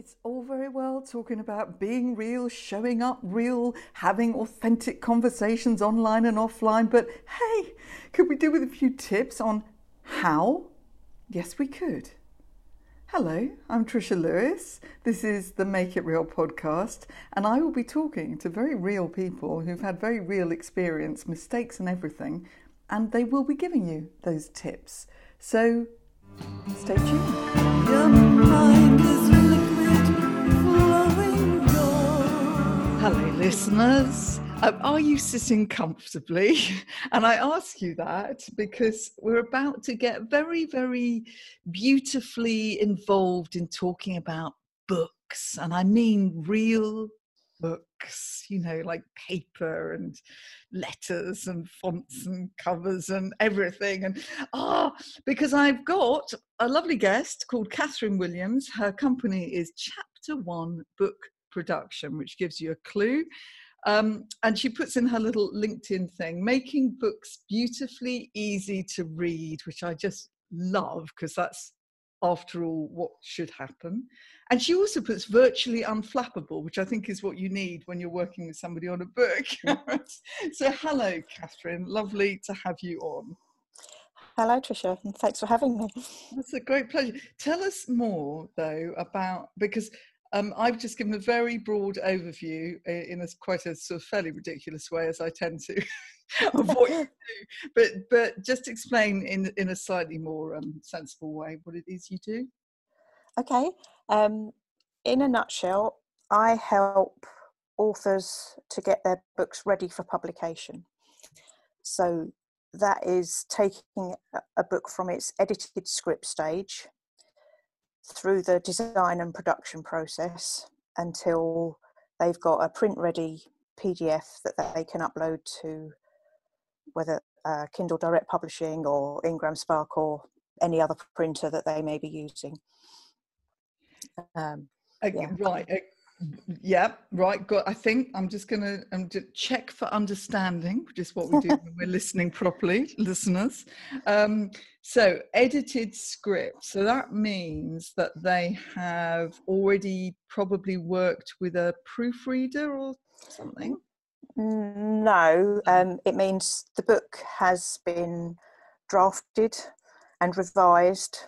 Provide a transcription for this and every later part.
It's all very well talking about being real, showing up real, having authentic conversations online and offline, but hey, could we do with a few tips on how? Yes, we could. Hello, I'm Trisha Lewis. This is the Make It Real podcast, and I will be talking to very real people who've had very real experience, mistakes, and everything, and they will be giving you those tips. So stay tuned. Listeners. Um, are you sitting comfortably? And I ask you that because we're about to get very, very beautifully involved in talking about books. And I mean real books, you know, like paper and letters and fonts and covers and everything. And ah, oh, because I've got a lovely guest called Catherine Williams. Her company is Chapter One Book production, which gives you a clue. Um, and she puts in her little LinkedIn thing, making books beautifully easy to read, which I just love because that's, after all, what should happen. And she also puts virtually unflappable, which I think is what you need when you're working with somebody on a book. so, hello, Catherine. Lovely to have you on. Hello, Trisha, and thanks for having me. That's a great pleasure. Tell us more, though, about because um, I've just given a very broad overview in a quite a sort of fairly ridiculous way, as I tend to, of what you do. But but just explain in in a slightly more um, sensible way what it is you do. Okay. Um, in a nutshell, I help authors to get their books ready for publication. So that is taking a book from its edited script stage through the design and production process until they've got a print ready PDF that they can upload to whether uh, Kindle Direct Publishing or IngramSpark or any other printer that they may be using. Um, okay, yeah. Right yeah right good i think i'm just gonna um, check for understanding which is what we do when we're listening properly listeners. Um, so edited script so that means that they have already probably worked with a proofreader or something? No um, it means the book has been drafted and revised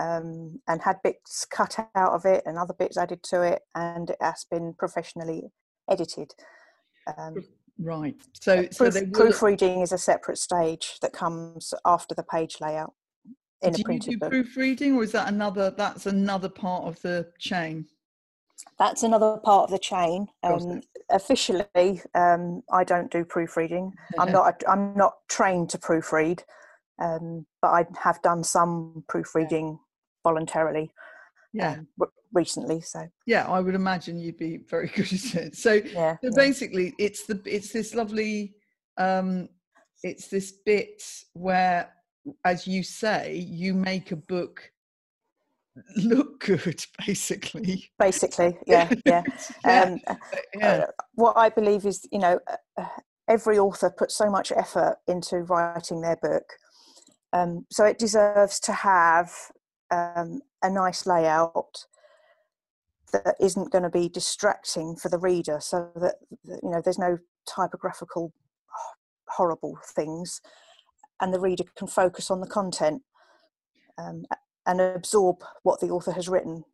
um, and had bits cut out of it and other bits added to it, and it has been professionally edited. Um, right. So, so proof, proofreading is a separate stage that comes after the page layout in do a printed you do book. proofreading, or is that another? That's another part of the chain. That's another part of the chain. Um, officially, um, I don't do proofreading. I'm not. I'm not trained to proofread, um, but I have done some proofreading voluntarily yeah. um, recently so. Yeah i would imagine you'd be very good at it. So, yeah, so basically it's the it's this lovely um it's this bit where as you say you make a book look good basically. Basically yeah yeah, yeah. Um, uh, yeah. Uh, what i believe is you know uh, uh, every author puts so much effort into writing their book um, so it deserves to have um, a nice layout that isn't going to be distracting for the reader so that you know there's no typographical horrible things and the reader can focus on the content um, and absorb what the author has written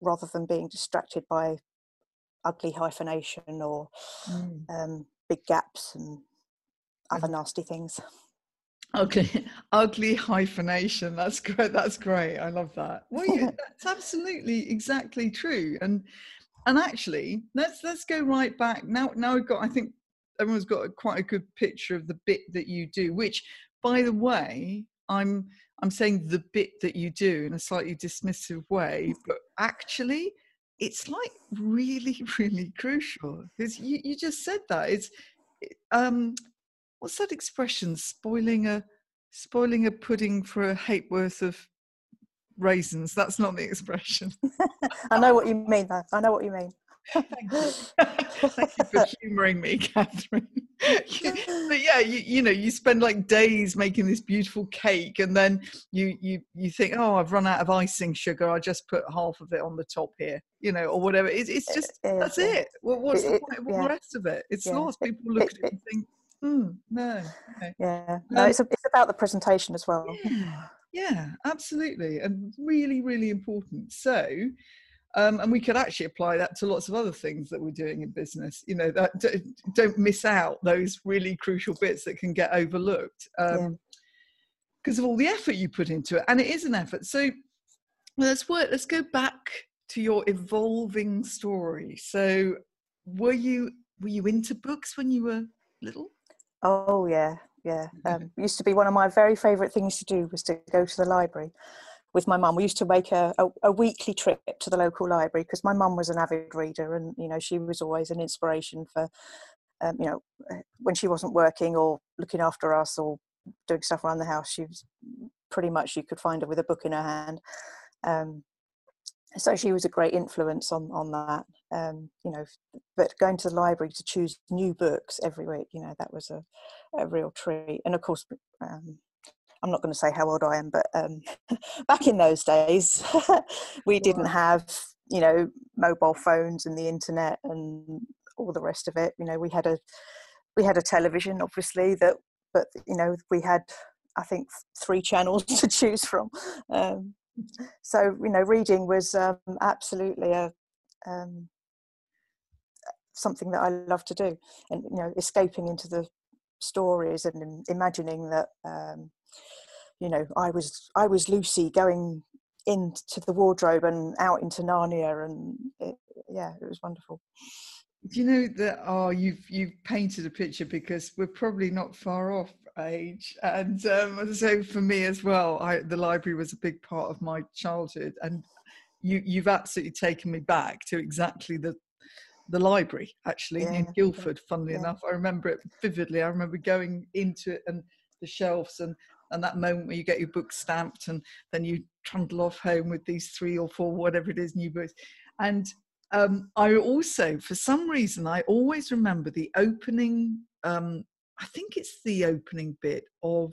rather than being distracted by ugly hyphenation or mm. um, big gaps and other nasty things Okay, ugly hyphenation. That's great. That's great. I love that. Well, yeah, that's absolutely exactly true. And and actually, let's let's go right back now. Now we've got. I think everyone's got a, quite a good picture of the bit that you do. Which, by the way, I'm I'm saying the bit that you do in a slightly dismissive way, but actually, it's like really, really crucial because you you just said that it's um what's that expression? Spoiling a spoiling a pudding for a hate worth of raisins. That's not the expression. I know what you mean. Though. I know what you mean. Thank you. Thank you for humouring me, Catherine. but yeah, you, you know, you spend like days making this beautiful cake, and then you you you think, oh, I've run out of icing sugar. I just put half of it on the top here, you know, or whatever. It's, it's just it, that's it. it. Well, what's it, the point of all the rest of it? It's yeah. lost. People look at it and think, hmm, no. Yeah, no, um, it's a, it's about the presentation as well. Yeah, yeah, absolutely, and really, really important. So um, and we could actually apply that to lots of other things that we're doing in business. You know, that don't miss out those really crucial bits that can get overlooked because um, yeah. of all the effort you put into it, and it is an effort. So let's work. Let's go back to your evolving story. So, were you were you into books when you were little? Oh yeah, yeah. Um, used to be one of my very favourite things to do was to go to the library with my mum. We used to make a, a, a weekly trip to the local library because my mum was an avid reader and, you know, she was always an inspiration for, um, you know, eh, when she wasn't working or looking after us or doing stuff around the house, she was pretty much, you could find her with a book in her hand. Um, so she was a great influence on on that um, you know but going to the library to choose new books every week you know that was a, a real treat and of course um, I'm not going to say how old I am, but um, back in those days, we didn't have, you know, mobile phones and the internet and all the rest of it. You know, we had a we had a television, obviously, that, but you know, we had, I think, three channels to choose from. Um, so, you know, reading was um, absolutely a um, something that I love to do, and you know, escaping into the stories and imagining that um, you know i was i was lucy going into the wardrobe and out into narnia and it, yeah it was wonderful. Do you know that oh you've you've painted a picture because we're probably not far off age and um, so for me as well I, the library was a big part of my childhood and you you've absolutely taken me back to exactly the the library actually yeah. in Guildford funnily yeah. enough I remember it vividly I remember going into it and the shelves and and that moment where you get your book stamped and then you trundle off home with these three or four whatever it is new books and um, i also for some reason i always remember the opening um, i think it's the opening bit of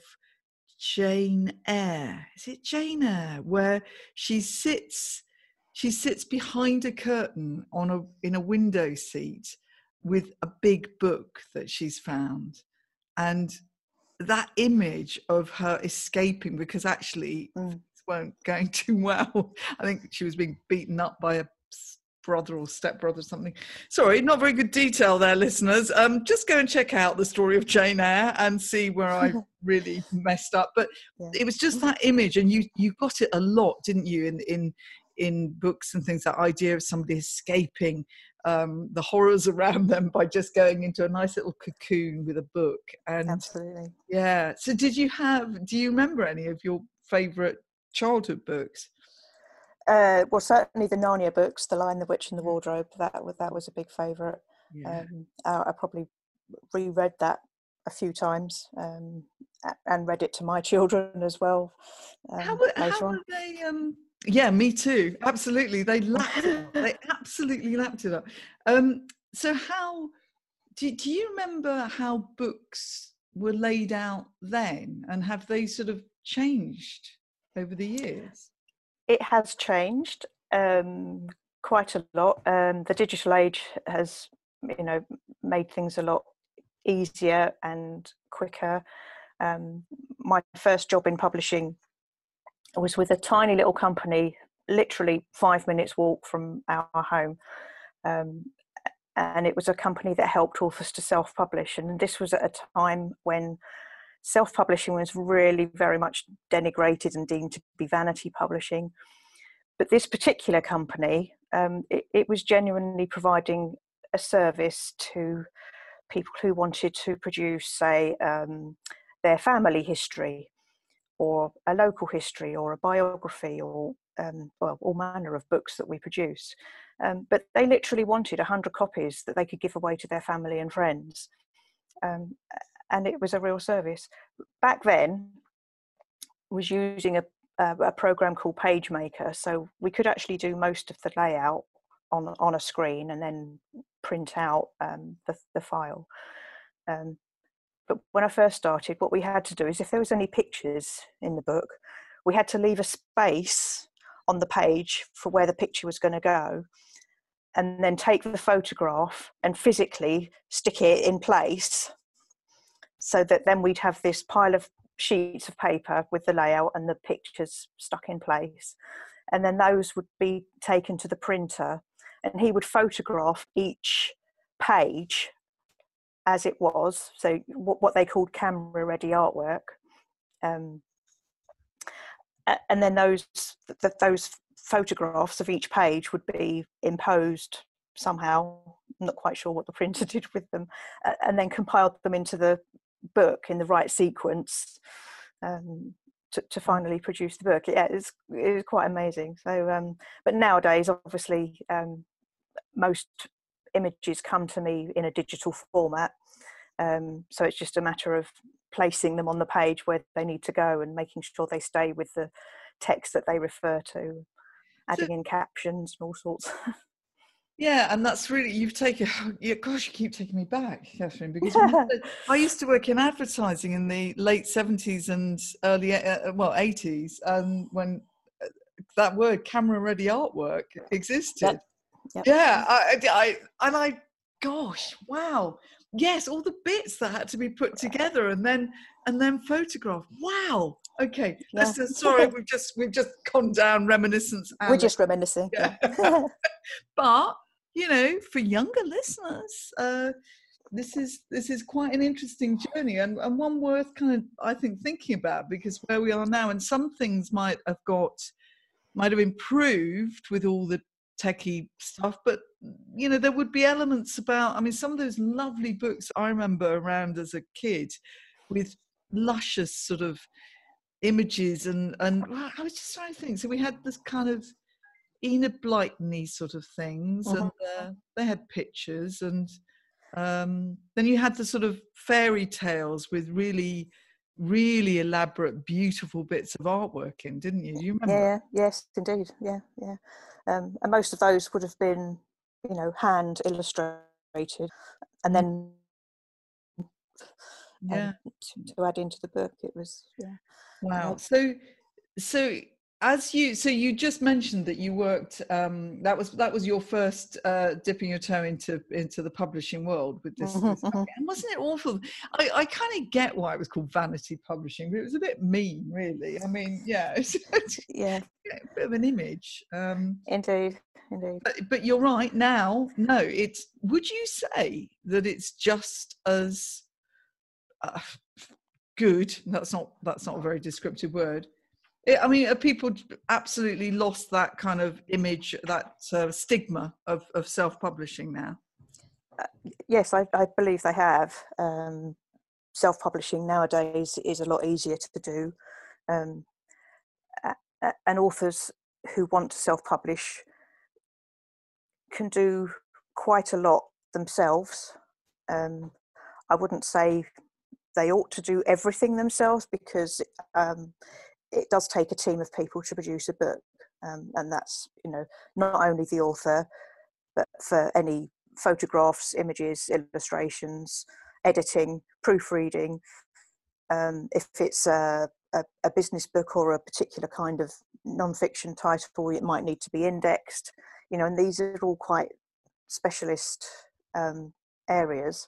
jane eyre is it jane eyre where she sits she sits behind a curtain on a in a window seat with a big book that she's found and that image of her escaping because actually mm. it weren't going too well. I think she was being beaten up by a brother or stepbrother or something. Sorry, not very good detail there, listeners. Um, just go and check out the story of Jane Eyre and see where I really messed up. But yeah. it was just that image, and you you got it a lot, didn't you? In in in books and things, that idea of somebody escaping um, the horrors around them by just going into a nice little cocoon with a book. And absolutely, yeah. So, did you have? Do you remember any of your favourite childhood books? Uh, well, certainly the Narnia books, The Lion, the Witch, and the Wardrobe. That was that was a big favourite. Yeah. Um, I, I, probably reread that a few times um, and read it to my children as well. Um, how, how are they? Um, yeah, me too. Absolutely, they lapped it. Up. They absolutely lapped it up. Um, so, how do, do you remember how books were laid out then, and have they sort of changed over the years? It has changed um, quite a lot. Um, the digital age has, you know, made things a lot easier and quicker. Um, my first job in publishing was with a tiny little company, literally five minutes walk from our home. Um, and it was a company that helped authors to self publish. And this was at a time when self publishing was really very much denigrated and deemed to be vanity publishing. But this particular company, um, it, it, was genuinely providing a service to people who wanted to produce, say, um, their family history or a local history or a biography or um, well, all manner of books that we produce. Um, but they literally wanted 100 copies that they could give away to their family and friends. Um, and it was a real service. Back then, was using a, a, program called PageMaker, so we could actually do most of the layout on on a screen and then print out um, the, the file. Um, but when I first started, what we had to do is if there was any pictures in the book, we had to leave a space on the page for where the picture was going to go and then take the photograph and physically stick it in place so that then we'd have this pile of sheets of paper with the layout and the pictures stuck in place. And then those would be taken to the printer and he would photograph each page as it was so what they called camera ready artwork. Um, and then those th- those photographs of each page would be imposed somehow I'm not quite sure what the printer did with them and then compiled them into the book in the right sequence um, to, to, finally produce the book. Yeah, it's it was quite amazing. So, um, but nowadays, obviously, um, most images come to me in a digital format. Um, so it's just a matter of placing them on the page where they need to go and making sure they stay with the text that they refer to, adding so, in captions and all sorts. Yeah, and that's really you've taken. Yeah, gosh, you keep taking me back, Catherine, because I used to work in advertising in the late seventies and early uh, well eighties, and when that word camera-ready artwork existed. Yep. Yep. Yeah, I, I, and I, gosh, wow, yes, all the bits that had to be put together and then and then photographed. Wow. Okay, yeah. Listen, sorry, we've just we've just gone down reminiscence. We're just reminiscing. Yeah. but you know, for younger listeners, uh, this is this is quite an interesting journey and, and one worth kind of I think thinking about because where we are now and some things might have got might have improved with all the techie stuff, but you know, there would be elements about I mean some of those lovely books I remember around as a kid with luscious sort of images and and I was just trying to think. So we had this kind of Enid Blyton these sort of things, uh-huh. and uh, they had pictures, and um, then you had the sort of fairy tales with really, really elaborate, beautiful bits of artwork in, didn't you? Do you remember? Yeah, yes, indeed, yeah, yeah. Um, and most of those would have been, you know, hand illustrated, and mm. then yeah. Um, to, to add into the book, it was yeah. Wow. So, so as you so you just mentioned that you worked um, that was that was your first uh, dipping your toe into into the publishing world with this, mm-hmm, mm-hmm. and wasn't it awful? I, I kind of get why it was called vanity publishing but it was a bit mean really. I mean yeah it's, it's yeah a bit of an image um, indeed indeed. But, but you're right now no it's would you say that it's just as uh, good that's not that's not a very descriptive word I mean, are people absolutely lost that kind of image, that uh, stigma of, of self-publishing now? Uh, yes, I, I, believe they have. Um, self-publishing nowadays is a lot easier to do, um, and authors who want to self-publish can do quite a lot themselves. Um, I wouldn't say they ought to do everything themselves because um, it does take a team of people to produce a book, um, and that's you know not only the author, but for any photographs, images, illustrations, editing, proofreading. Um, if it's a, a, a, business book or a particular kind of non-fiction title, it might need to be indexed. You know, and these are all quite specialist um, areas.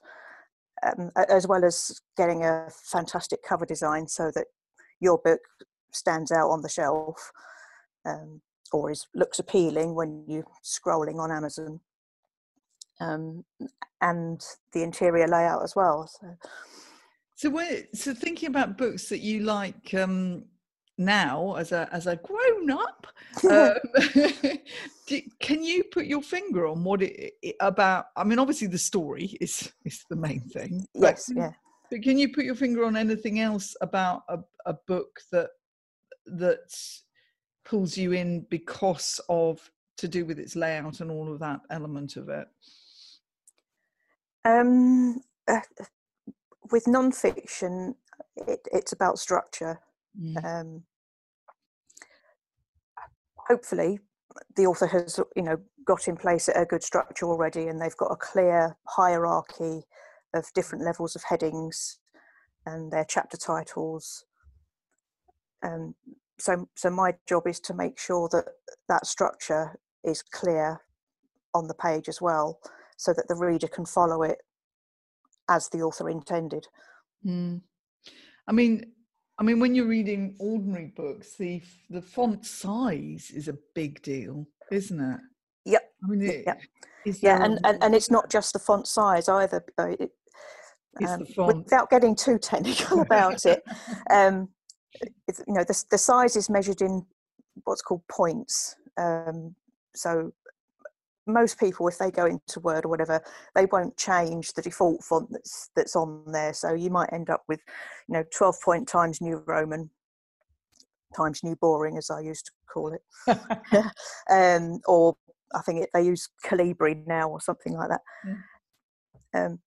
Um, as well as getting a fantastic cover design so that your book stands out on the shelf um, or is looks appealing when you're scrolling on Amazon. Um, and the interior layout as well. So, so, so thinking about books that you like um, now as a as a grown up, um, can you put your finger on what it, it, about? I mean, obviously the story is is the main thing. Yes, yeah. But can you put your finger on anything else about a, a book that that pulls you in because of to do with its layout and all of that element of it? Um, uh, with non-fiction, it, it's about structure. Mm. Um, hopefully, the author has you know got in place a good structure already and they've got a clear hierarchy of different levels of headings and their chapter titles um, so so my job is to make sure that that structure is clear on the page as well so that the reader can follow it as the author intended mm. i mean I mean, when you're reading ordinary books, the the font size is a big deal, isn't it? Yep. I mean, it, yep. yeah, and, and and it's not just the font size either. It, um, without getting too technical about it, um, you know, the the size is measured in what's called points. Um, so most people, if they go into Word or whatever, they won't change the default font that's that's on there. So you might end up with, you know, 12 point times New Roman times New Boring, as I used to call it, um, or I think it, they use Calibri now or something like that. Yeah. Um,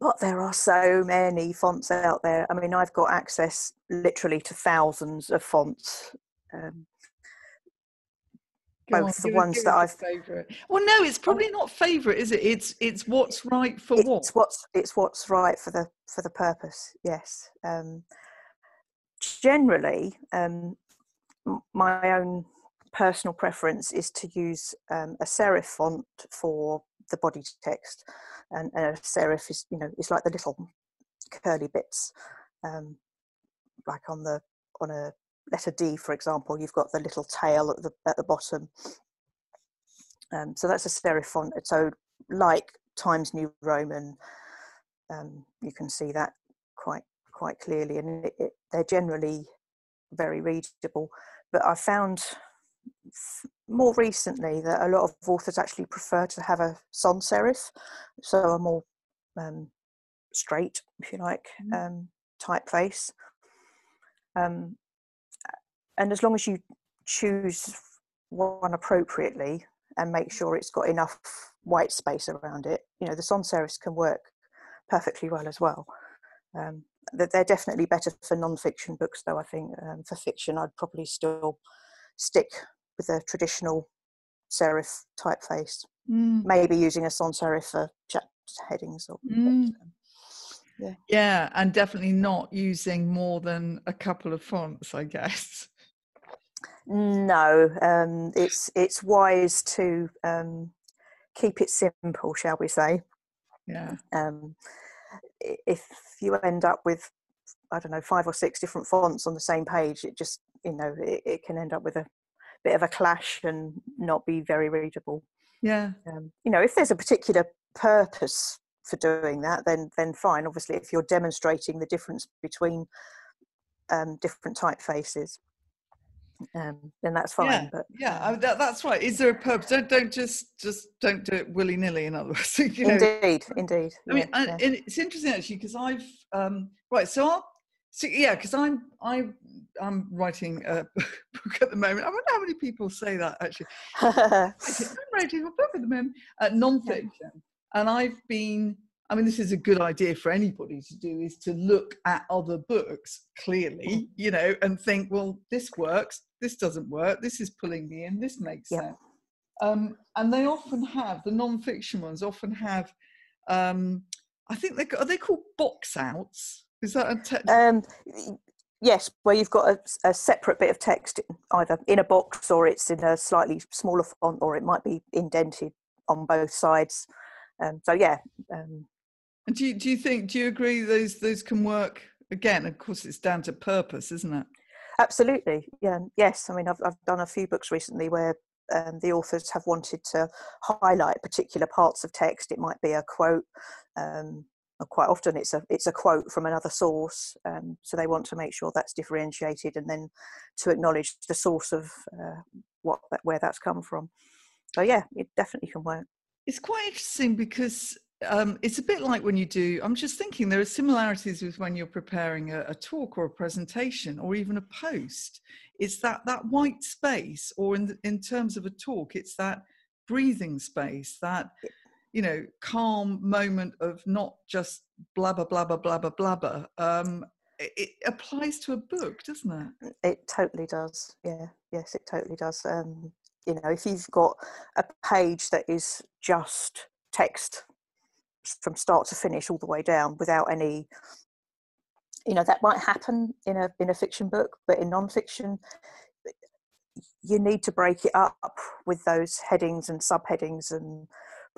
but there are so many fonts out there. I mean, I've got access literally to thousands of fonts. Um, both on, the ones that I've favorite. Well, no, it's probably not favorite, is it? It's it's what's right for it's what. what's it's what's right for the for the purpose. Yes. Um, generally, um, my own personal preference is to use um, a serif font for the body text, and, and, a serif is you know it's like the little curly bits, um, like on the on a letter D, for example, you've got the little tail at the at the bottom. Um, so that's a serif font. So like Times New Roman, um, you can see that quite quite clearly, and it, it, they're generally very readable. But I found more recently that a lot of authors actually prefer to have a sans serif, so a more um, straight, if you like, mm. um, typeface. Um, and as long as you choose one appropriately and make sure it's got enough white space around it, you know, the sans serifs can work perfectly well as well. Um, they're definitely better for non-fiction books, though. I think um, for fiction, I'd probably still stick with the traditional serif typeface. Mm. Maybe using a sans serif for chapter headings or. Mm. Yeah. yeah, and definitely not using more than a couple of fonts, I guess. No, um, it's it's wise to um, keep it simple, shall we say? Yeah. Um, if you end up with, I don't know, five or six different fonts on the same page, it just you know it, it can end up with a bit of a clash and not be very readable. Yeah. Um, you know, if there's a particular purpose for doing that, then then fine. Obviously, if you're demonstrating the difference between um, different typefaces, um, then that's fine. Yeah, but yeah, I mean, that, that's right. Is there a purpose? Don't don't just just don't do it willy nilly. In other words, you know? indeed, indeed. I mean, yeah. and it's interesting actually because I've um, right. So, I'll, so yeah, because I'm I I'm writing a book at the moment. I wonder how many people say that actually. I'm writing a book at the moment, uh, non-fiction, and I've been I mean, this is a good idea for anybody to do is to look at other books clearly, mm. you know, and think, well, this works, this doesn't work, this is pulling me in, this makes yeah. sense. Um, and they often have, the non fiction ones often have, um, I think they are they called box outs? Is that a te- um, Yes, where you've got a, a, separate bit of text either in a box or it's in a slightly smaller font or it might be indented on both sides. Um, so yeah, um, and do you, do you think, do you agree those, those can work? Again, of course, it's down to purpose, isn't it? Absolutely. Yeah. Yes. I mean, I've, I've done a few books recently where um, the authors have wanted to highlight particular parts of text. It might be a quote. Um, quite often, it's a it's a quote from another source. Um, so they want to make sure that's differentiated, and then to acknowledge the source of uh, what where that's come from. So yeah, it definitely can work. It's quite interesting because um, it's a bit like when you do i'm just thinking there are similarities with when you're preparing a, a, talk or a presentation or even a post it's that that white space or in, the, in terms of a talk it's that breathing space that you know calm moment of not just blabber blabber blabber blabber um, it, applies to a book doesn't it? It totally does. Yeah yes it totally does. Um, you know if you've got a page that is just text from start to finish all the way down without any you know that might happen in a in a fiction book but in non-fiction you need to break it up with those headings and subheadings and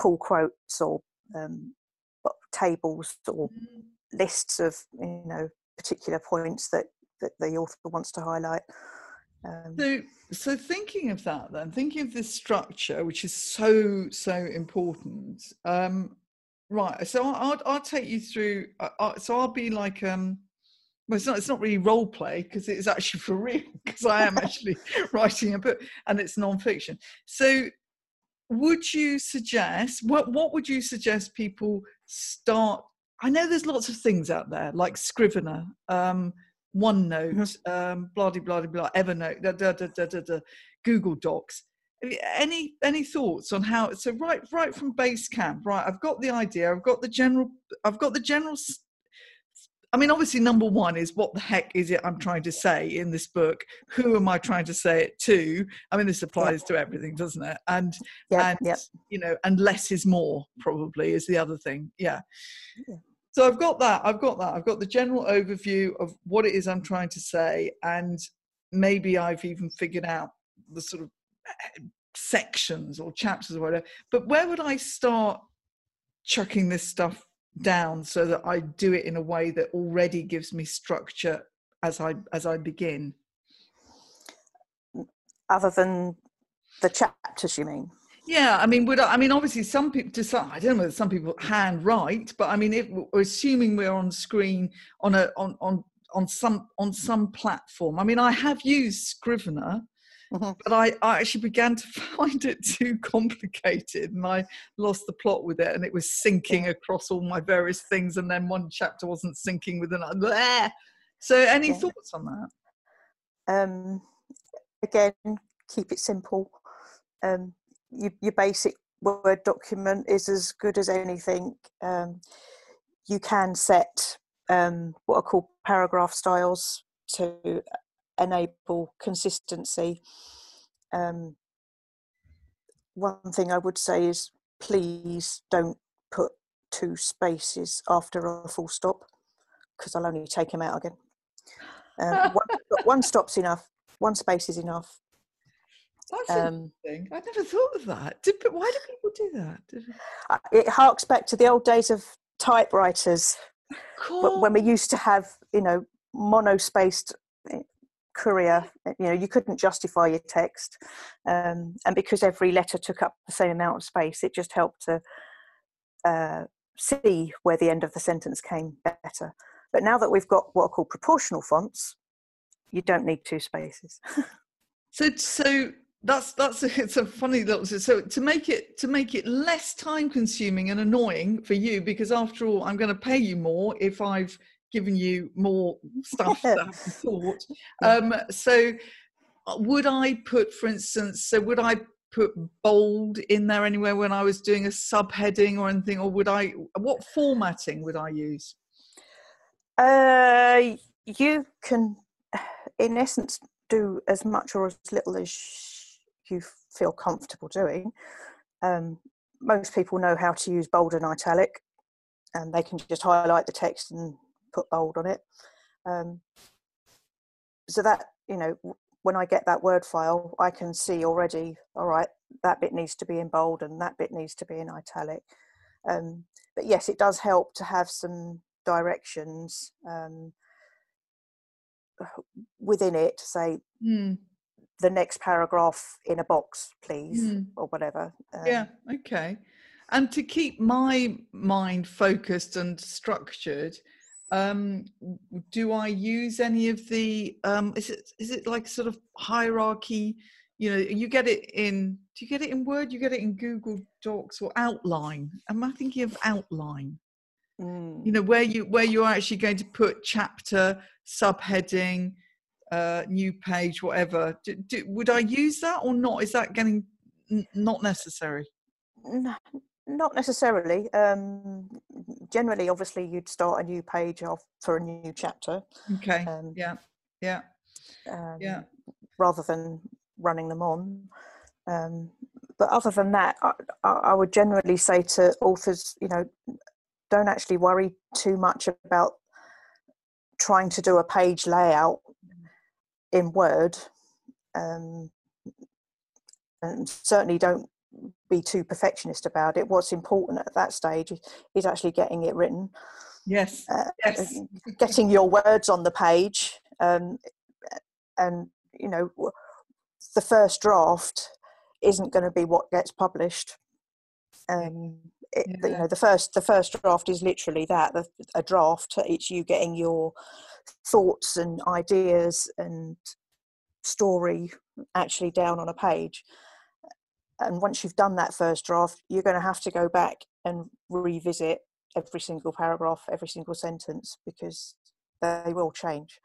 pull quotes or um, tables or mm. lists of you know particular points that that the author wants to highlight um, so so thinking of that then thinking of this structure which is so so important um right so i'll i'll take you through uh, so i'll be like um well, it's not, it's not really role play because it's actually for real because I am actually writing a book and it's non-fiction. So would you suggest what what would you suggest people start I know there's lots of things out there like Scrivener, um, OneNote, mm-hmm. um, blah blah blah blah, Evernote, da, da, da, da, da, da, Google Docs. Any any thoughts on how? So right right from base camp, right? I've got the idea. I've got the general. I've got the general I mean, obviously, number one is what the heck is it I'm trying to say in this book? Who am I trying to say it to? I mean, this applies to everything, doesn't it? And yeah, and you know, and less is more probably is the other thing. Yeah. yeah. So I've got that. I've got that. I've got the general overview of what it is I'm trying to say, and maybe I've even figured out the sort of eh, sections or chapters or whatever. But where would I start chucking this stuff down so that I do it in a way that already gives me structure as I as I begin. Other than the chapters, you mean? Yeah, I mean, would I, I mean obviously some people some I don't know whether some people hand write, but I mean if we're assuming we're on screen on a on on on some on some platform. I mean, I have used Scrivener, Mm-hmm. But I, I actually began to find it too complicated and I lost the plot with it and it was syncing yeah. across all my various things and then one chapter wasn't syncing with another. So any yeah. thoughts on that? Um, again, keep it simple. Um, you, your basic Word document is as good as anything. Um, you can set um, what are called paragraph styles to enable consistency. Um, one thing I would say is please don't put two spaces after a full stop because I'll only take them out again. Um, one, one, stop's enough. One space is enough. That's um, interesting. I never thought of that. Did, why do people do that? It harks back to the old days of typewriters cool. when we used to have, you know, monospaced eh, courier you know you couldn't justify your text um, and because every letter took up the same amount of space it just helped to uh, see where the end of the sentence came better. But now that we've got what are called proportional fonts you don't need two spaces. So so that's that's it's a funny little so to make it to make it less time consuming and annoying for you because after all i'm going to pay you more if i've given you more stuff to have thought. Um, so, uh, would I put, for instance, so would I put bold in there anywhere when I was doing a subheading or anything, or would I? What formatting would I use? Uh, you can, in essence, do as much or as little as you feel comfortable doing. Um, most people know how to use bold and italic, and they can just highlight the text and put bold on it. Um, so that, you know, when I get that word file, I can see already, all right, that bit needs to be in bold and that bit needs to be in italic. Um, but yes, it does help to have some directions um, within it to say mm. the next paragraph in a box, please, mm. or whatever. Um, yeah, okay. And to keep my mind focused and structured, um, do I use any of the um, is it is it like sort of hierarchy? You know, you get it in. Do you get it in Word? You get it in Google Docs or Outline? Am I thinking of Outline? Mm. You know, where you where you're actually going to put chapter, subheading, uh, new page, whatever. Do, do, would I use that or not? Is that getting n- not necessary? No, not necessarily. Um, generally, obviously, you'd start a new page off for a new chapter. Okay. Um, yeah. Yeah. Um, yeah. Rather than running them on. Um, but other than that, I, I, would generally say to authors, you know, don't actually worry too much about trying to do a page layout in Word. Um, and certainly don't be too perfectionist about it. What's important at that stage is actually getting it written. Yes. Uh, yes. Getting your words on the page, um, and you know, the first draft isn't going to be what gets published. Um, it, yeah. you know, the first the first draft is literally that a draft. It's you getting your thoughts and ideas and story actually down on a page and once you've done that first draft you're going to have to go back and revisit every single paragraph every single sentence because they will change.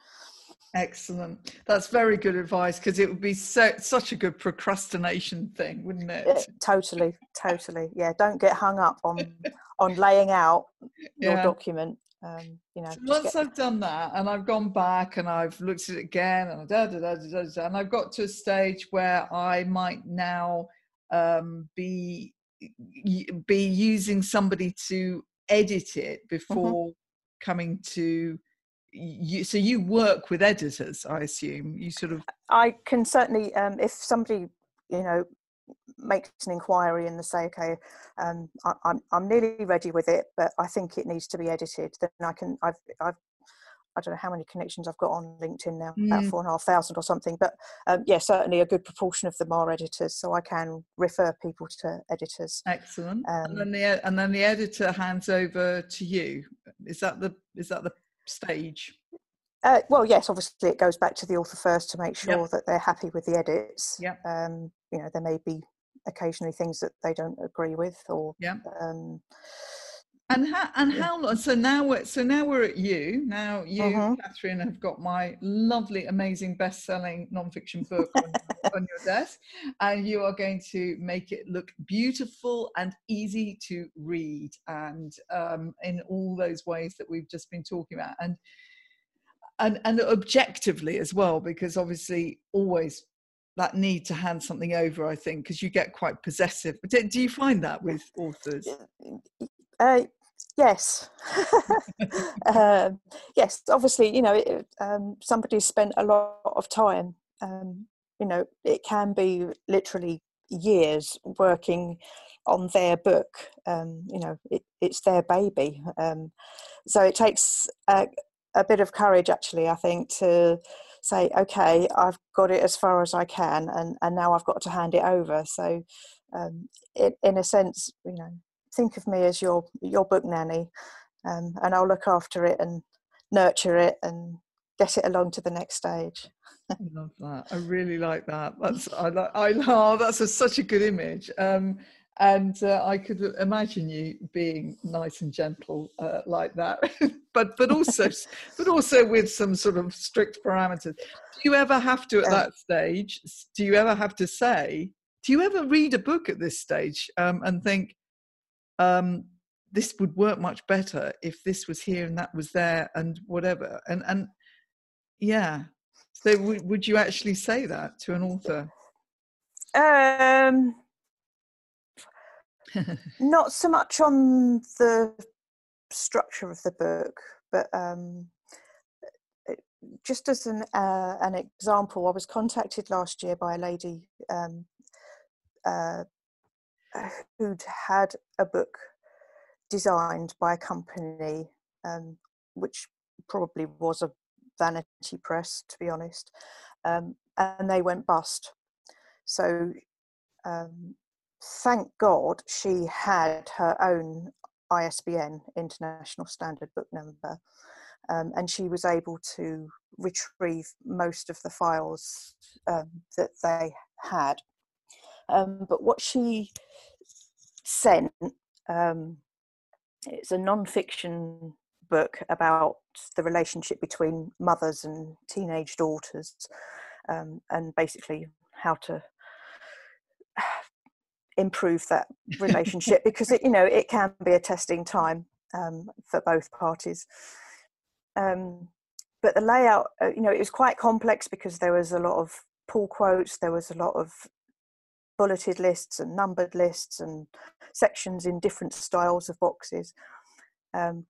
Excellent. That's very good advice because it would be so such a good procrastination thing wouldn't it? Yeah, totally totally. Yeah don't get hung up on on laying out your yeah. document um, you know, so once get... I've done that and I've gone back and I've looked at it again and da, da, da, da, da, and I've got to a stage where I might now um, be be using somebody to edit it mm-hmm. before mm-hmm. coming to you so you work with editors i assume you sort of i can certainly um, if somebody you know makes an inquiry and they say okay um, I, am I'm, I'm nearly ready with it but i think it needs to be edited then i can i've i've I don't know how many connections I've got on LinkedIn now, mm. about four and a half thousand or something. But um, yeah, certainly a good proportion of them are editors, so I can refer people to editors. Excellent. Um, and then the and then the editor hands over to you. Is that the is that the stage? Uh, well, yes. Obviously, it goes back to the author first to make sure yep. that they're happy with the edits. Yeah. Um, you know, there may be occasionally things that they don't agree with, or yeah. And how and how long? So now we're so now we're at you. Now you, uh-huh. Catherine, have got my lovely, amazing, best-selling nonfiction book on, on, your desk, and you are going to make it look beautiful and easy to read, and um, in all those ways that we've just been talking about, and and and objectively as well, because obviously always that need to hand something over. I think because you get quite possessive. Do, do you find that with authors? Uh, yes, uh, yes. Obviously, you know, it, um, somebody's spent a lot of time. Um, you know, it can be literally years working on their book. Um, you know, it, it's their baby. Um, so it takes a, a bit of courage, actually. I think to say, okay, I've got it as far as I can, and and now I've got to hand it over. So, um, it, in a sense, you know, think of me as your your book nanny, um, and I'll look after it and nurture it and get it along to the next stage. I love that. I really like that. That's I like. I oh, that's a, such a good image. Um, and uh, I could imagine you being nice and gentle uh, like that, but but also but also with some sort of strict parameters. Do you ever have to at that stage? Do you ever have to say? Do you ever read a book at this stage um, and think, um, this would work much better if this was here and that was there and whatever and and yeah. So w- would you actually say that to an author? Um not so much on the structure of the book but um just as an uh, an example i was contacted last year by a lady um, uh, who'd had a book designed by a company um, which probably was a vanity press, to be honest, um, and they went bust. So, um, thank God she had her own ISBN, International Standard Book Number, um, and she was able to retrieve most of the files um, that they had. Um, but what she sent, um, it's a non-fiction book about the relationship between mothers and teenage daughters, um, and basically how to improve that relationship because it, you know it can be a testing time um, for both parties. Um, but the layout, uh, you know, it was quite complex because there was a lot of pull quotes, there was a lot of bulleted lists and numbered lists and sections in different styles of boxes. Um,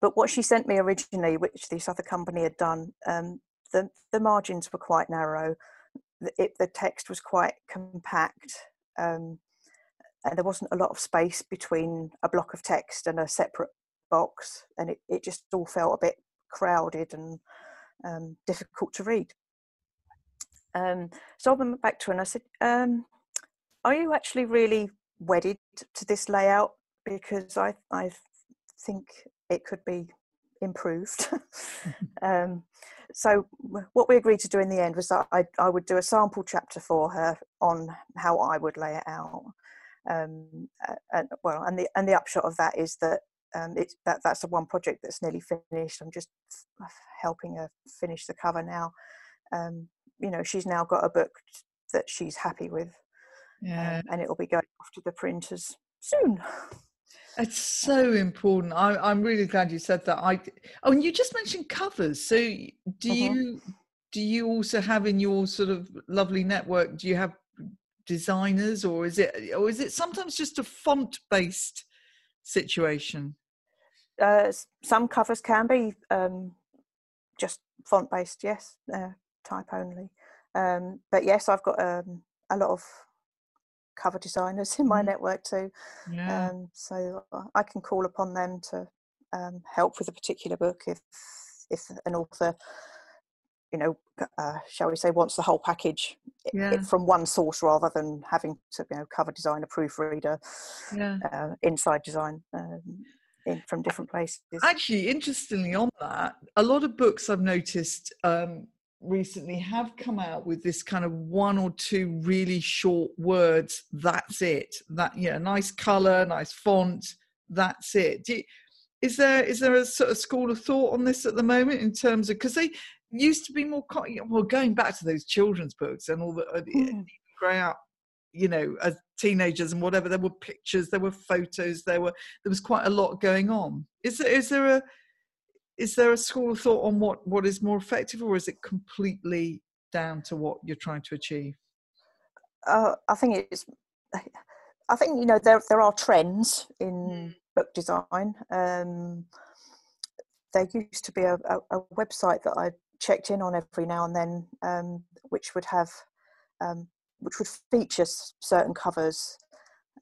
but what she sent me originally, which this other company had done, um, the, the margins were quite narrow. The, it, the text was quite compact. Um, and there wasn't a lot of space between a block of text and a separate box. And it, it just all felt a bit crowded and um, difficult to read. Um, so I went back to her and I said, um, Are you actually really wedded to this layout? Because I, I think it could be improved. um, so what we agreed to do in the end was that I, I would do a sample chapter for her on how I would lay it out. Um, and well, and the and the upshot of that is that um, it's that that's the one project that's nearly finished. I'm just helping her finish the cover now. Um, you know, she's now got a book that she's happy with, um, and it will be going off to the printers soon. It's so important. I, am really glad you said that. I oh, and you just mentioned covers. So do uh-huh. you do you also have in your sort of lovely network? Do you have designers, or is it or is it sometimes just a font based situation? Uh, some covers can be um, just font based. Yes, uh, type only. Um, but yes, I've got um, a lot of cover designers in my mm. network too. Yeah. Um, so I can call upon them to um, help with a particular book if if an author, you know, uh, shall we say, wants the whole package yeah. from one source rather than having to, you know, cover design, a proofreader, yeah. uh, inside design. Um, in, from different places. Actually, interestingly, on that, a lot of books I've noticed um, recently have come out with this kind of one or two really short words that's it that yeah nice color nice font that's it you, is there is there a sort of school of thought on this at the moment in terms of because they used to be more well going back to those children's books and all the mm. growing up you know as teenagers and whatever there were pictures there were photos there were there was quite a lot going on is there is there a is there a school of thought on what what is more effective or is it completely down to what you're trying to achieve? Uh, i think it's i think you know there there are trends in mm. book design. Um, there used to be a, a, a, website that i checked in on every now and then um, which would have um, which would feature certain covers.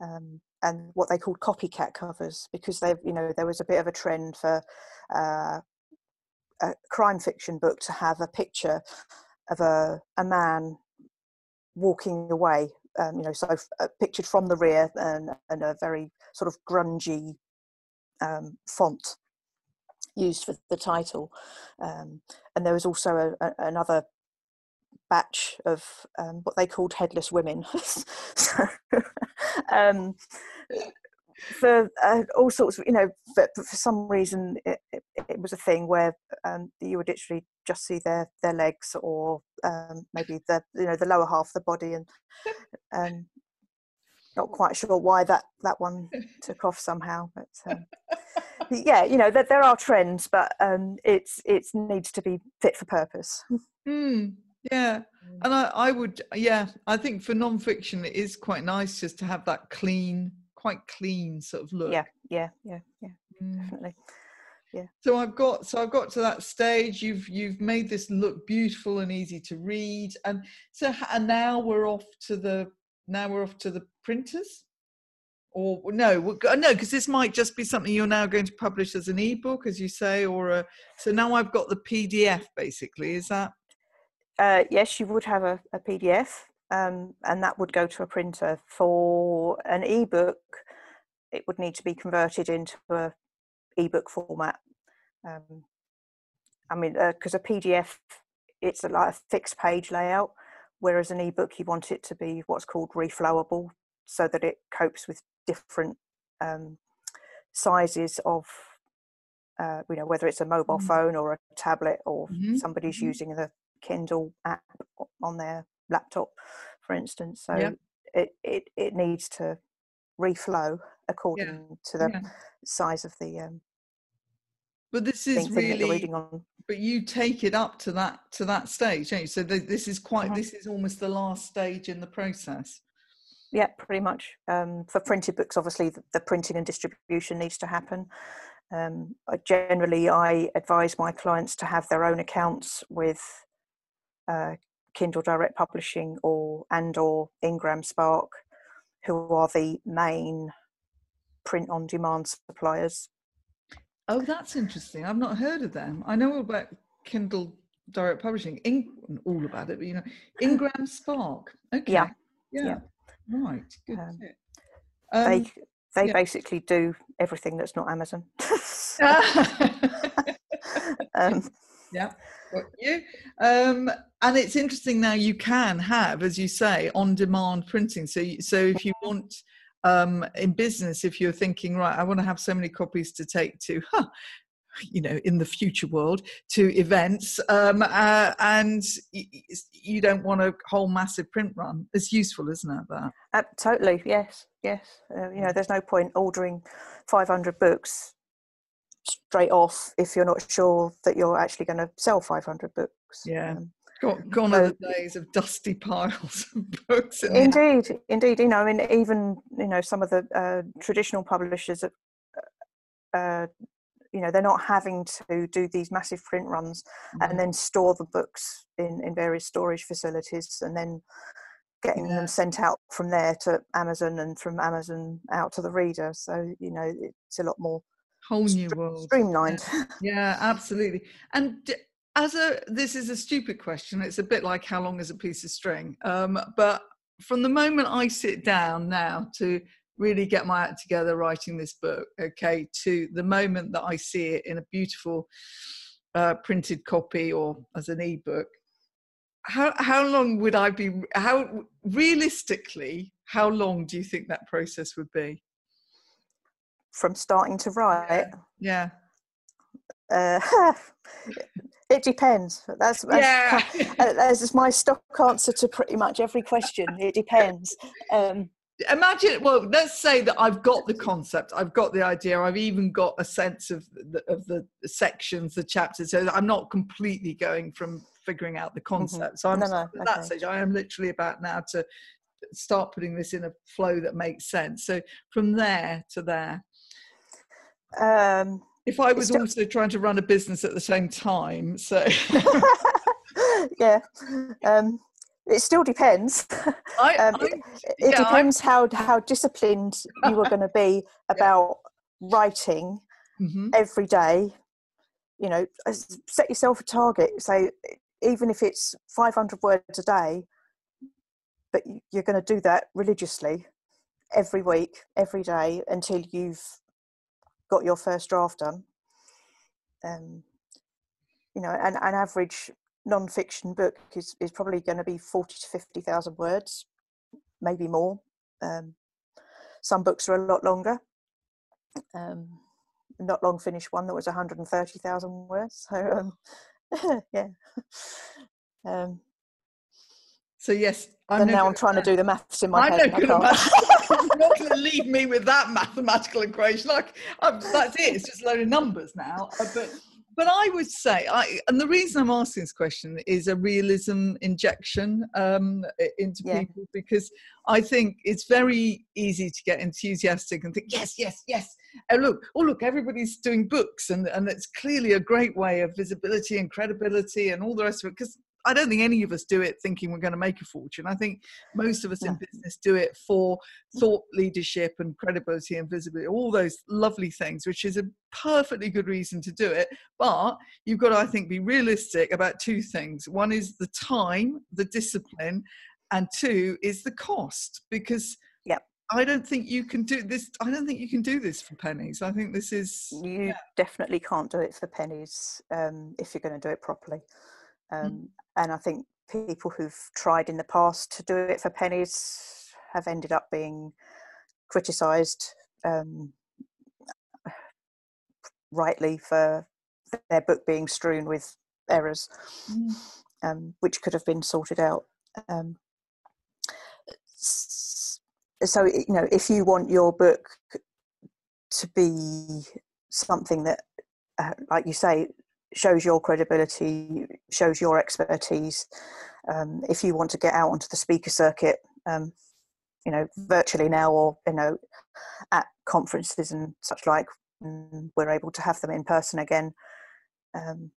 Um, and what they called copycat covers because they you know there was a bit of a trend for uh, a crime fiction book to have a picture of a, a man walking away um, you know so uh, pictured from the rear and, and a very sort of grungy um, font used for the title um, and there was also a, a, another batch of um, what they called headless women. So, um, for uh, all sorts of you know but, but for some reason it, it, it, was a thing where um, you would literally just see their their legs or um, maybe the you know the lower half of the body and um, not quite sure why that that one took off somehow but um, yeah you know that there are trends but um, it's it needs to be fit for purpose. Mm, yeah and I, I would yeah i think for non-fiction it is quite nice just to have that clean quite clean sort of look. Yeah, yeah, yeah, yeah, mm. definitely. Yeah. So I've got so I've got to that stage. You've you've made this look beautiful and easy to read, and so and now we're off to the now we're off to the printers, or no, no, because this might just be something you're now going to publish as an ebook, as you say, or a. So now I've got the PDF. Basically, is that? Uh, yes, you would have a, a PDF um, and that would go to a printer. For an ebook, it would need to be converted into a ebook format. Um, I mean, because uh, a PDF, it's a, like a fixed page layout, whereas an ebook, you want it to be what's called reflowable, so that it copes with different um, sizes of uh, you know whether it's a mobile mm-hmm. phone or a tablet or mm-hmm. somebody's mm-hmm. using the kindle app on their laptop, for instance. So yeah. it, it, it needs to reflow according yeah. to the yeah. size of the um, but this is really. But you take it up to that to that stage, don't you? So this is quite. Mm-hmm. This is almost the last stage in the process. Yeah, pretty much. Um, for printed books, obviously, the, the, printing and distribution needs to happen. Um, I, generally, I advise my clients to have their own accounts with uh, Kindle Direct Publishing or and or IngramSpark, who are the main print on demand suppliers. Oh, that's interesting. I've not heard of them. I know about Kindle Direct Publishing, In, all about it, but you know, IngramSpark. Okay. Yeah. Yeah. yeah. Right. Good. Um, um, they they yeah. basically do everything that's not Amazon. um, yeah. Got you. Um, and it's interesting now. You can have, as you say, on-demand printing. So, so if you mm-hmm. want um, in business, if you're thinking, right, I want to have so many copies to take to, huh, you know, in the future world, to events, um, uh, and you don't want a whole massive print run. It's useful, isn't it? That uh, totally, yes, yes. Uh, you know, there's no point ordering 500 books straight off if you're not sure that you're actually going to sell 500 books. Yeah. Um, gone are the days of dusty piles of books. indeed, indeed. You know, I mean, even you know some of the uh, traditional publishers, uh, uh, you know, they're not having to do these massive print runs mm-hmm. and then store the books in in various storage facilities and then getting yeah. them sent out from there to Amazon and from Amazon out to the reader. So you know, it's a lot more whole new world streamlined. Yeah, absolutely. And as a this is a stupid question it's a bit like how long is a piece of string um, but from the moment i sit down now to really get my act together writing this book okay to the moment that i see it in a beautiful uh, printed copy or as an ebook how how long would i be how realistically how long do you think that process would be from starting to write yeah, yeah. Uh, It depends. That's, that's yeah. that's just my stock answer to pretty much every question. It depends. Um, Imagine, well, let's say that I've got the concept, I've got the idea, I've even got a sense of the, of the sections, the chapters. So I'm not completely going from figuring out the mm-hmm. concept. Mm-hmm. So I'm no, no, at okay. that stage. I am literally about now to start putting this in a flow that makes sense. So from there to there. Um, if I was also trying to run a business at the same time, so yeah, um, it still depends. I, um, I, it, it yeah, depends I... how how disciplined you are going to be about yeah. writing mm-hmm. every day. You know, set yourself a target. Say even if it's 500 words a day, but you're going to do that religiously every week, every day until you've got your first draft done. Um, you know, an, an average non-fiction book is, is probably going to be 40 to 50,000 words, maybe more. Um, some books are a lot longer. Um, not long finished one that was 130,000 words. So, um, yeah. Um, so yes, I'm and now I'm trying to do the maths in my I'm head. Not gonna you're not going to leave me with that mathematical equation. Like I'm, that's it. It's just a load of numbers now. Uh, but but I would say, I, and the reason I'm asking this question is a realism injection um, into yeah. people because I think it's very easy to get enthusiastic and think, yes, yes, yes. Oh look, oh look, everybody's doing books, and and it's clearly a great way of visibility and credibility and all the rest of it because I don't think any of us do it thinking we're going to make a fortune. I think most of us yeah. in business do it for thought leadership and credibility and visibility, all those lovely things, which is a perfectly good reason to do it. But you've got to, I think, be realistic about two things. One is the time, the discipline, and two is the cost because yeah. I don't think you can do this. I don't think you can do this for pennies. I think this is. You yeah. definitely can't do it for pennies um, if you're going to do it properly. Mm. Um. And I think people who've tried in the past to do it for pennies have ended up being criticised um, rightly for their book being strewn with errors, mm. um, which could have been sorted out. Um, so, you know, if you want your book to be something that uh, like you say, shows your credibility, shows your expertise. Um, if you want to get out onto the speaker circuit, um, you know, virtually now or, you know, at conferences and such like, we're able to have them in person again. Um,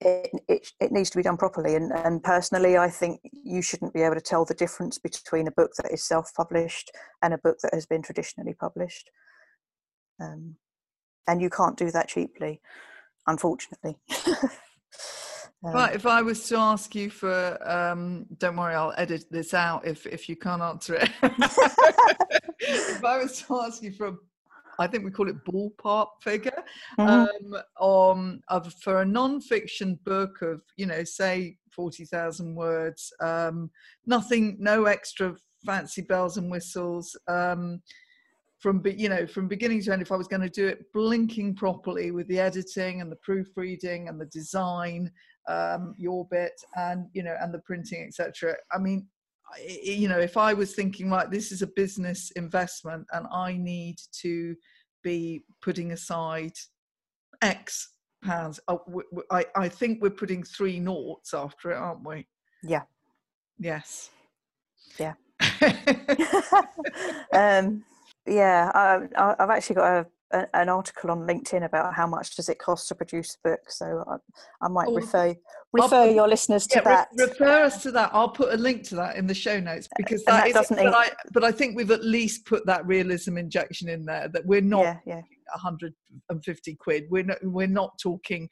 it, it, it, needs to be done properly. And, and personally, I think you shouldn't be able to tell the difference between a book that is self published and a book that has been traditionally published. Um, and you can't do that cheaply, unfortunately. Um, but if I was to ask you for, um, don't worry, I'll edit this out if if you can't answer it. if I was to ask you for a I think we call it ballpark figure mm-hmm. um, of for a non-fiction book of you know say forty thousand words, um, nothing, no extra fancy bells and whistles. From you know from beginning to end, if I was going to do it blinking properly with the editing and the proofreading and the design, um, your bit and you know and the printing, etc. I mean, you know, if I was thinking like this is a business investment and I need to be putting aside X pounds, oh, I, I think we're putting three noughts after it, aren't we? Yeah. Yes. Yeah. um, yeah, I, I've actually got a an article on LinkedIn about how much does it cost to produce a book. So I, I might oh, refer refer put, your listeners to yeah, that. Re- refer us to that. I'll put a link to that in the show notes uh, because that, that is, doesn't. But I, but I think we've at least put that realism injection in there that we're not yeah, yeah. 150 quid. We're not. We're not talking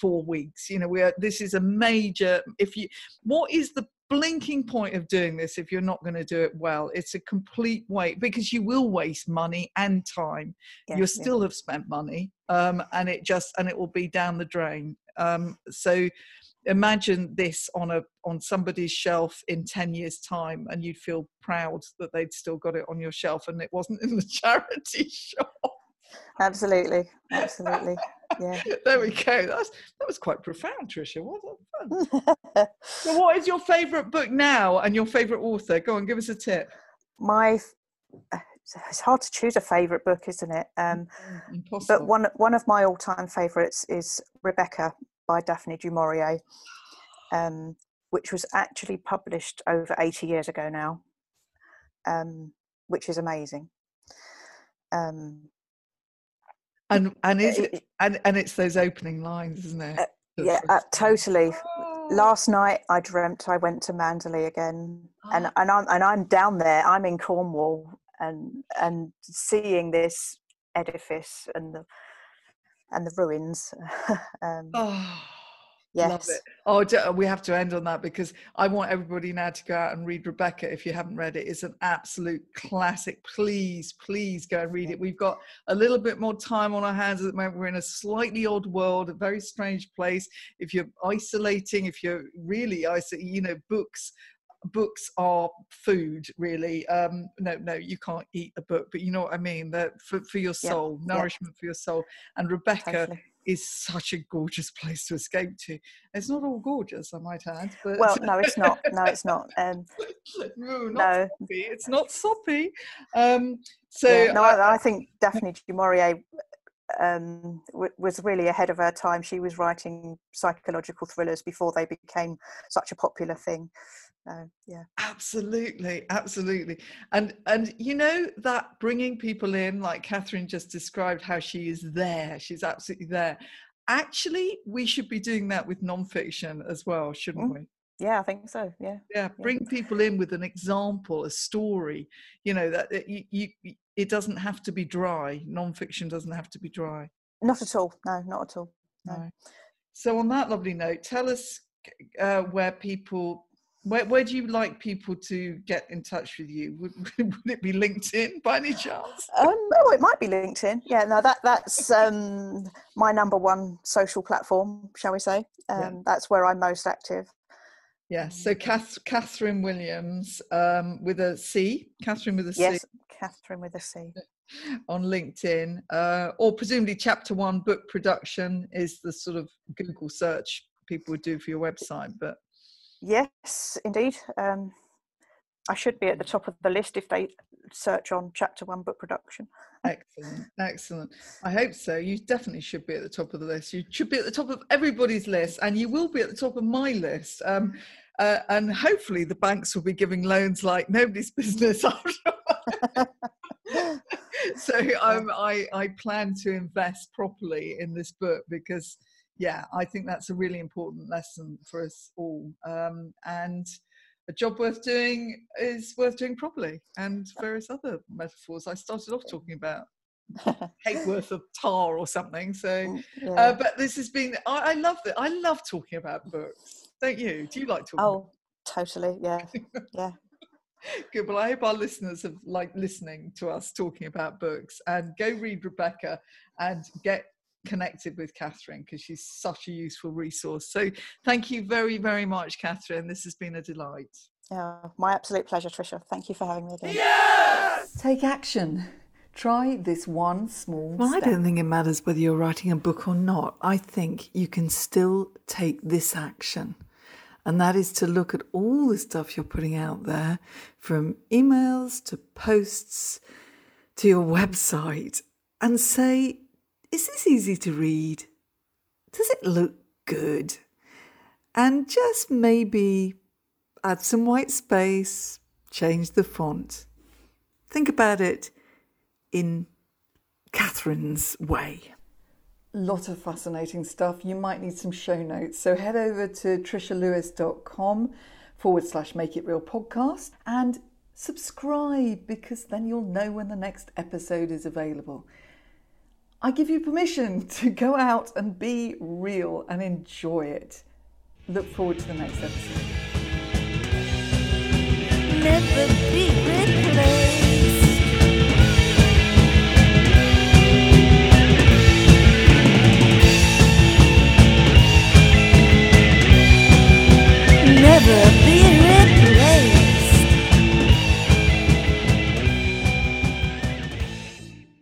four weeks. You know, we're. This is a major. If you, what is the blinking point of doing this if you're not going to do it well. It's a complete waste because you will waste money and time. Yeah, you'll still have spent money um, and it just and it will be down the drain. Um, so imagine this on a on somebody's shelf in 10 years time and you'd feel proud that they'd still got it on your shelf and it wasn't in the charity shop absolutely absolutely. Yeah. There we go. That's that was quite profound trisha what fun. So what is your favorite book now and your favorite author? Go on give us a tip. My it's hard to choose a favorite book isn't it? Um, Impossible. but one one of my all-time favorites is rebecca by daphne du maurier um, which was actually published over 80 years ago now um, which is amazing. Um, and and is it, and and it's those opening lines isn't it uh, yeah uh, totally oh. last night i dreamt i went to Manderley again oh. and and i'm and i'm down there i'm in cornwall and and seeing this edifice and the and the ruins um, oh Yes. Love it. Oh, we have to end on that because I want everybody now to go out and read Rebecca. If you haven't read it, it's an absolute classic. Please, please go and read it. We've got a little bit more time on our hands at the moment. We're in a slightly odd world, a very strange place. If you're isolating, if you're really isolating, you know, books books are food really um no no you can't eat a book but you know what i mean that for, for your soul nourishment for your soul and rebecca totally is such a gorgeous place to escape to. It's not all gorgeous, I might add. But well, no, it's not. No, it's not. Um, no, not no. Soppy. It's not soppy. Um, so yeah, no, I, I, think Daphne du Maurier um, w- was really ahead of her time. She was writing psychological thrillers before they became such a popular thing. Uh, yeah absolutely absolutely and and you know that bringing people in like catherine just described how she is there she's absolutely there actually we should be doing that with nonfiction as well shouldn't mm. we yeah i think so yeah yeah bring yeah. people in with an example a story you know that it, you, you, it doesn't have to be dry nonfiction doesn't have to be dry not at all no not at all no. no. so on that lovely note tell us uh, where people where, where do you like people to get in touch with you? Would, would it be LinkedIn by any chance? Um, oh, it might be LinkedIn. Yeah, no, that that's um, my number one social platform, shall we say? Um, yeah. That's where I'm most active. Yes. So, Kath, Catherine Williams um, with a C. Catherine with a C. Yes, Catherine with a C. On LinkedIn, uh, or presumably Chapter One Book Production is the sort of Google search people would do for your website, but Yes, indeed. Um, I should be at the top of the list if they search on chapter one book production. excellent, excellent. I hope so. You definitely should be at the top of the list. You should be at the top of everybody's list, and you will be at the top of my list. Um, uh, and hopefully, the banks will be giving loans like nobody's business so um, I, I plan to invest properly in this book because, yeah, I think that's a really important lesson for us all. Um, and a job worth doing is worth doing properly, and various other metaphors. I started off talking about cake worth of tar or something. So, mm, uh, yeah. uh, but this has been. I, I love that. I love talking about books. Don't you? Do you like talking? Oh, totally. Yeah, yeah. Good. Well, I hope our listeners have liked listening to us talking about books and go read Rebecca and get connected with Catherine because she's such a useful resource. So thank you very, very much, Catherine. This has been a delight. Yeah, my absolute pleasure, Tricia. Thank you for having me again. Yes! Take action. Try this one small Well, step. I don't think it matters whether you're writing a book or not. I think you can still take this action. And that is to look at all the stuff you're putting out there from emails to posts to your website and say, is this easy to read? Does it look good? And just maybe add some white space, change the font. Think about it in Catherine's way. Lot of fascinating stuff. You might need some show notes. So head over to trishalewis.com forward slash make it real podcast and subscribe because then you'll know when the next episode is available. I give you permission to go out and be real and enjoy it. Look forward to the next episode. Never be replaced. never